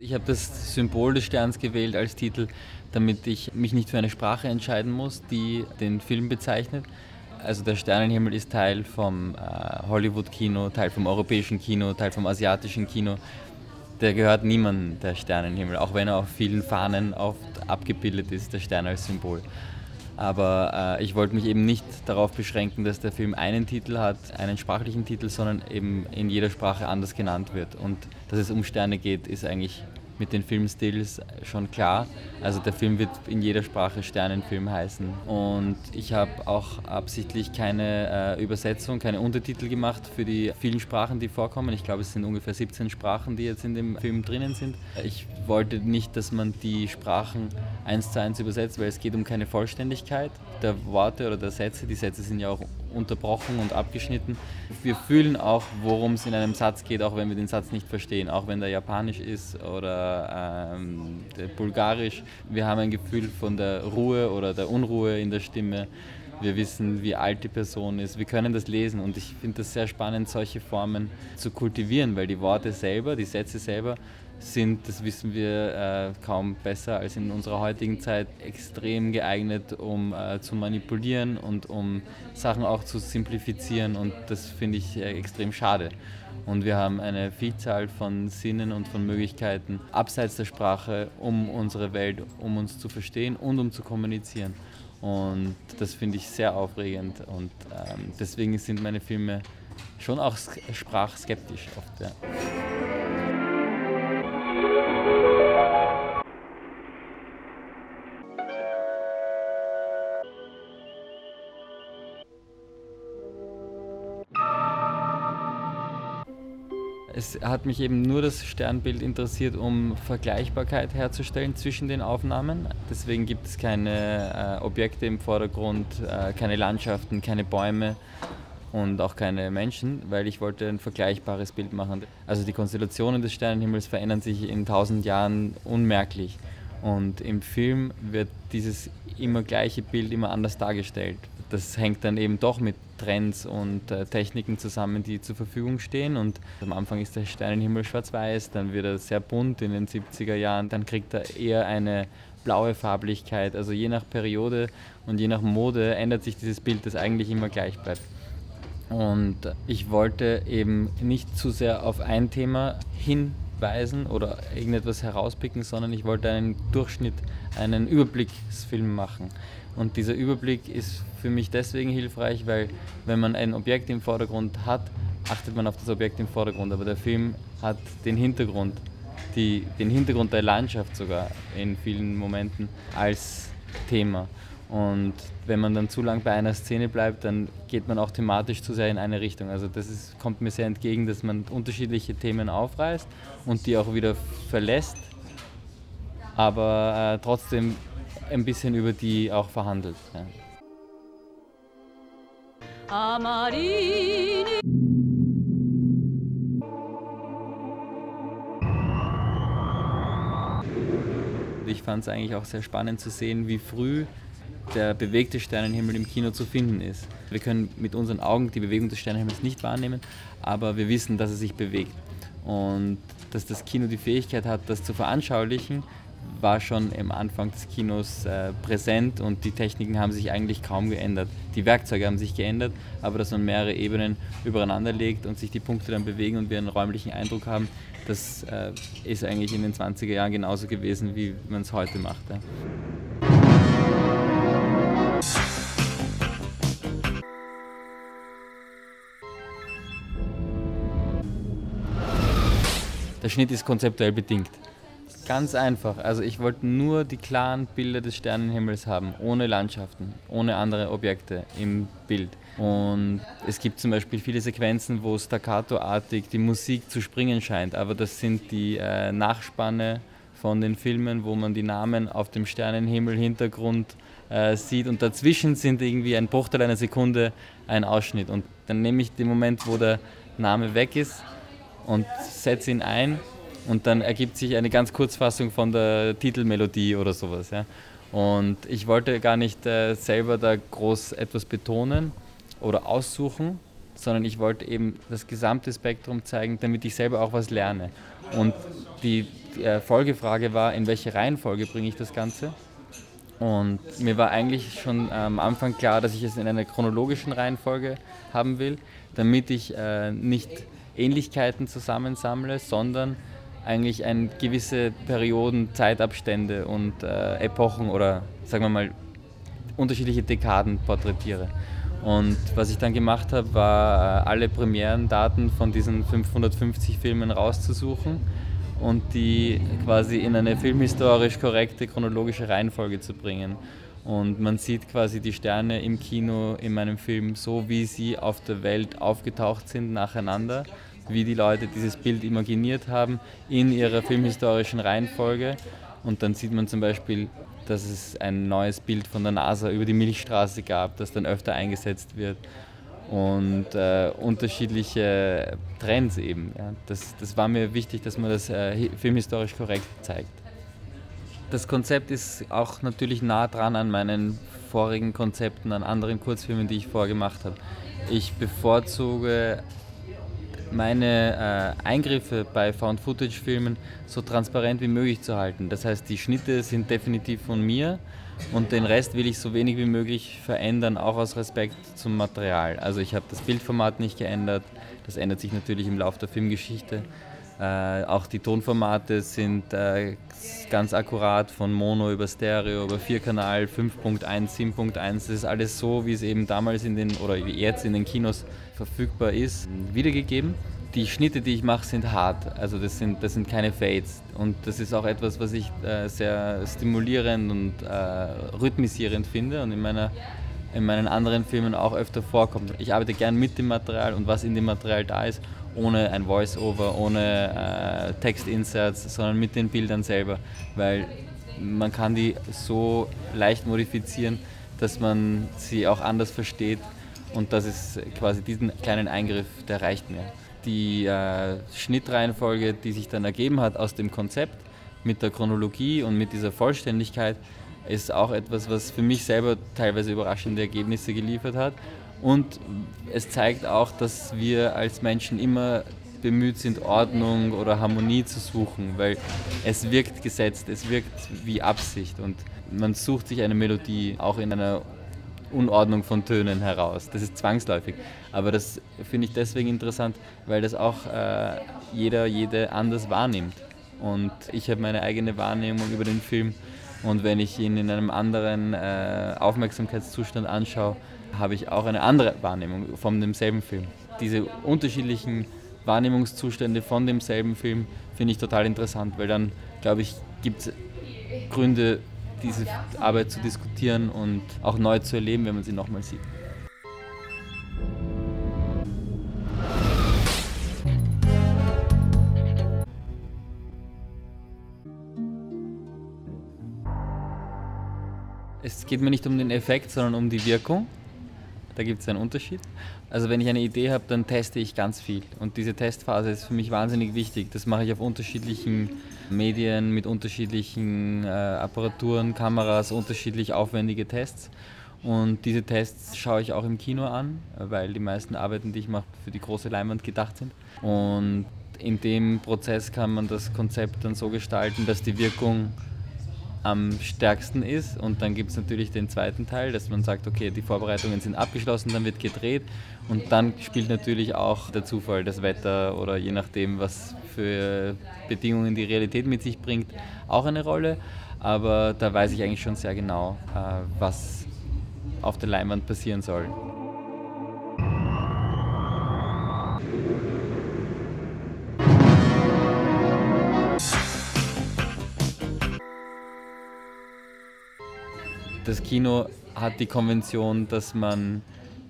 Ich habe das Symbol des Sterns gewählt als Titel, damit ich mich nicht für eine Sprache entscheiden muss, die den Film bezeichnet. Also der Sternenhimmel ist Teil vom äh, Hollywood-Kino, Teil vom europäischen Kino, Teil vom asiatischen Kino. Der gehört niemandem, der Sternenhimmel, auch wenn er auf vielen Fahnen oft abgebildet ist, der Stern als Symbol. Aber äh, ich wollte mich eben nicht darauf beschränken, dass der Film einen Titel hat, einen sprachlichen Titel, sondern eben in jeder Sprache anders genannt wird. Und dass es um Sterne geht, ist eigentlich mit den Filmstils schon klar. Also der Film wird in jeder Sprache Sternenfilm heißen. Und ich habe auch absichtlich keine äh, Übersetzung, keine Untertitel gemacht für die vielen Sprachen, die vorkommen. Ich glaube, es sind ungefähr 17 Sprachen, die jetzt in dem Film drinnen sind. Ich wollte nicht, dass man die Sprachen eins zu eins übersetzt, weil es geht um keine Vollständigkeit der Worte oder der Sätze. Die Sätze sind ja auch unterbrochen und abgeschnitten. Wir fühlen auch, worum es in einem Satz geht, auch wenn wir den Satz nicht verstehen, auch wenn der japanisch ist oder ähm, bulgarisch. Wir haben ein Gefühl von der Ruhe oder der Unruhe in der Stimme. Wir wissen, wie alt die Person ist. Wir können das lesen und ich finde das sehr spannend, solche Formen zu kultivieren, weil die Worte selber, die Sätze selber sind, das wissen wir äh, kaum besser als in unserer heutigen Zeit, extrem geeignet, um äh, zu manipulieren und um Sachen auch zu simplifizieren. Und das finde ich äh, extrem schade. Und wir haben eine Vielzahl von Sinnen und von Möglichkeiten abseits der Sprache, um unsere Welt, um uns zu verstehen und um zu kommunizieren. Und das finde ich sehr aufregend. Und ähm, deswegen sind meine Filme schon auch sprachskeptisch oft. Ja. Es hat mich eben nur das Sternbild interessiert, um Vergleichbarkeit herzustellen zwischen den Aufnahmen. Deswegen gibt es keine äh, Objekte im Vordergrund, äh, keine Landschaften, keine Bäume und auch keine Menschen, weil ich wollte ein vergleichbares Bild machen. Also die Konstellationen des Sternenhimmels verändern sich in tausend Jahren unmerklich. Und im Film wird dieses immer gleiche Bild immer anders dargestellt. Das hängt dann eben doch mit Trends und äh, Techniken zusammen, die zur Verfügung stehen. Und am Anfang ist der Sternenhimmel schwarz-weiß, dann wird er sehr bunt in den 70er Jahren, dann kriegt er eher eine blaue Farblichkeit. Also je nach Periode und je nach Mode ändert sich dieses Bild, das eigentlich immer gleich bleibt. Und ich wollte eben nicht zu sehr auf ein Thema hinweisen oder irgendetwas herauspicken, sondern ich wollte einen Durchschnitt, einen Überblicksfilm machen. Und dieser Überblick ist für mich deswegen hilfreich, weil wenn man ein Objekt im Vordergrund hat, achtet man auf das Objekt im Vordergrund. Aber der Film hat den Hintergrund, die, den Hintergrund der Landschaft sogar in vielen Momenten als Thema. Und wenn man dann zu lang bei einer Szene bleibt, dann geht man auch thematisch zu sehr in eine Richtung. Also das ist, kommt mir sehr entgegen, dass man unterschiedliche Themen aufreißt und die auch wieder verlässt, aber äh, trotzdem ein bisschen über die auch verhandelt. Ja. Ich fand es eigentlich auch sehr spannend zu sehen, wie früh der bewegte Sternenhimmel im Kino zu finden ist. Wir können mit unseren Augen die Bewegung des Sternenhimmels nicht wahrnehmen, aber wir wissen, dass er sich bewegt. Und dass das Kino die Fähigkeit hat, das zu veranschaulichen, war schon im Anfang des Kinos äh, präsent und die Techniken haben sich eigentlich kaum geändert. Die Werkzeuge haben sich geändert, aber dass man mehrere Ebenen übereinander legt und sich die Punkte dann bewegen und wir einen räumlichen Eindruck haben, das äh, ist eigentlich in den 20er Jahren genauso gewesen, wie man es heute macht. Ja. Der Schnitt ist konzeptuell bedingt. Ganz einfach. Also ich wollte nur die klaren Bilder des Sternenhimmels haben, ohne Landschaften, ohne andere Objekte im Bild. Und es gibt zum Beispiel viele Sequenzen, wo staccato-artig die Musik zu springen scheint, aber das sind die äh, Nachspanne von den Filmen, wo man die Namen auf dem Sternenhimmel-Hintergrund äh, sieht und dazwischen sind irgendwie ein Bruchteil einer Sekunde ein Ausschnitt. Und dann nehme ich den Moment, wo der Name weg ist und setze ihn ein und dann ergibt sich eine ganz Kurzfassung von der Titelmelodie oder sowas. Ja. Und ich wollte gar nicht äh, selber da groß etwas betonen oder aussuchen, sondern ich wollte eben das gesamte Spektrum zeigen, damit ich selber auch was lerne. Und die äh, Folgefrage war, in welche Reihenfolge bringe ich das Ganze? Und mir war eigentlich schon am Anfang klar, dass ich es in einer chronologischen Reihenfolge haben will, damit ich äh, nicht Ähnlichkeiten zusammensammle, sondern eigentlich ein gewisse Perioden, Zeitabstände und äh, Epochen oder sagen wir mal unterschiedliche Dekaden porträtiere. Und was ich dann gemacht habe, war äh, alle Premierendaten von diesen 550 Filmen rauszusuchen und die quasi in eine filmhistorisch korrekte chronologische Reihenfolge zu bringen. Und man sieht quasi die Sterne im Kino in meinem Film so, wie sie auf der Welt aufgetaucht sind nacheinander, wie die Leute dieses Bild imaginiert haben in ihrer filmhistorischen Reihenfolge. Und dann sieht man zum Beispiel, dass es ein neues Bild von der NASA über die Milchstraße gab, das dann öfter eingesetzt wird und äh, unterschiedliche Trends eben. Ja. Das, das war mir wichtig, dass man das äh, filmhistorisch korrekt zeigt. Das Konzept ist auch natürlich nah dran an meinen vorigen Konzepten, an anderen Kurzfilmen, die ich vorgemacht habe. Ich bevorzuge meine äh, Eingriffe bei Found-Footage-Filmen so transparent wie möglich zu halten. Das heißt, die Schnitte sind definitiv von mir und den Rest will ich so wenig wie möglich verändern, auch aus Respekt zum Material. Also ich habe das Bildformat nicht geändert, das ändert sich natürlich im Laufe der Filmgeschichte. Äh, auch die Tonformate sind äh, ganz akkurat von Mono über Stereo, über Vierkanal, 5.1, 7.1. Das ist alles so, wie es eben damals in den oder wie jetzt in den Kinos verfügbar ist, wiedergegeben die Schnitte, die ich mache, sind hart. Also das sind, das sind keine Fades. Und das ist auch etwas, was ich äh, sehr stimulierend und äh, rhythmisierend finde und in, meiner, in meinen anderen Filmen auch öfter vorkommt. Ich arbeite gern mit dem Material und was in dem Material da ist, ohne ein Voice-Over, ohne äh, Textinserts, sondern mit den Bildern selber. Weil man kann die so leicht modifizieren, dass man sie auch anders versteht. Und das ist quasi diesen kleinen Eingriff, der reicht mir die äh, Schnittreihenfolge, die sich dann ergeben hat aus dem Konzept mit der Chronologie und mit dieser Vollständigkeit, ist auch etwas, was für mich selber teilweise überraschende Ergebnisse geliefert hat. Und es zeigt auch, dass wir als Menschen immer bemüht sind, Ordnung oder Harmonie zu suchen, weil es wirkt gesetzt, es wirkt wie Absicht und man sucht sich eine Melodie auch in einer Unordnung von Tönen heraus. Das ist zwangsläufig. Aber das finde ich deswegen interessant, weil das auch äh, jeder, jede anders wahrnimmt. Und ich habe meine eigene Wahrnehmung über den Film. Und wenn ich ihn in einem anderen äh, Aufmerksamkeitszustand anschaue, habe ich auch eine andere Wahrnehmung von demselben Film. Diese unterschiedlichen Wahrnehmungszustände von demselben Film finde ich total interessant, weil dann, glaube ich, gibt es Gründe diese Arbeit zu diskutieren und auch neu zu erleben, wenn man sie nochmal sieht. Es geht mir nicht um den Effekt, sondern um die Wirkung. Da gibt es einen Unterschied. Also wenn ich eine Idee habe, dann teste ich ganz viel. Und diese Testphase ist für mich wahnsinnig wichtig. Das mache ich auf unterschiedlichen Medien mit unterschiedlichen äh, Apparaturen, Kameras, unterschiedlich aufwendige Tests. Und diese Tests schaue ich auch im Kino an, weil die meisten Arbeiten, die ich mache, für die große Leinwand gedacht sind. Und in dem Prozess kann man das Konzept dann so gestalten, dass die Wirkung am stärksten ist. Und dann gibt es natürlich den zweiten Teil, dass man sagt, okay, die Vorbereitungen sind abgeschlossen, dann wird gedreht. Und dann spielt natürlich auch der Zufall, das Wetter oder je nachdem, was für Bedingungen die Realität mit sich bringt, auch eine Rolle. Aber da weiß ich eigentlich schon sehr genau, äh, was auf der Leinwand passieren soll. Das Kino hat die Konvention, dass man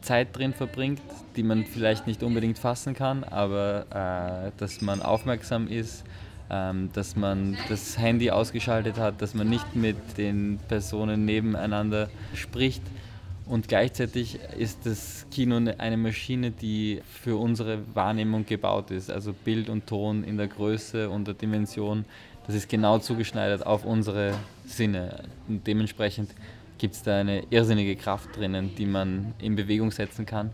Zeit drin verbringt, die man vielleicht nicht unbedingt fassen kann, aber äh, dass man aufmerksam ist, ähm, dass man das Handy ausgeschaltet hat, dass man nicht mit den Personen nebeneinander spricht. Und gleichzeitig ist das Kino eine Maschine, die für unsere Wahrnehmung gebaut ist. Also Bild und Ton in der Größe und der Dimension, das ist genau zugeschneidert auf unsere Sinne. Und dementsprechend gibt es da eine irrsinnige Kraft drinnen, die man in Bewegung setzen kann.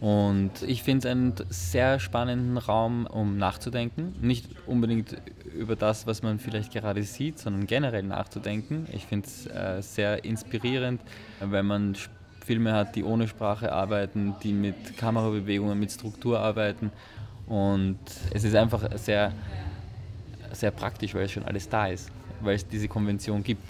Und ich finde es einen sehr spannenden Raum, um nachzudenken. Nicht unbedingt über das, was man vielleicht gerade sieht, sondern generell nachzudenken. Ich finde es äh, sehr inspirierend, wenn man Filme hat, die ohne Sprache arbeiten, die mit Kamerabewegungen, mit Struktur arbeiten. Und es ist einfach sehr, sehr praktisch, weil es schon alles da ist, weil es diese Konvention gibt.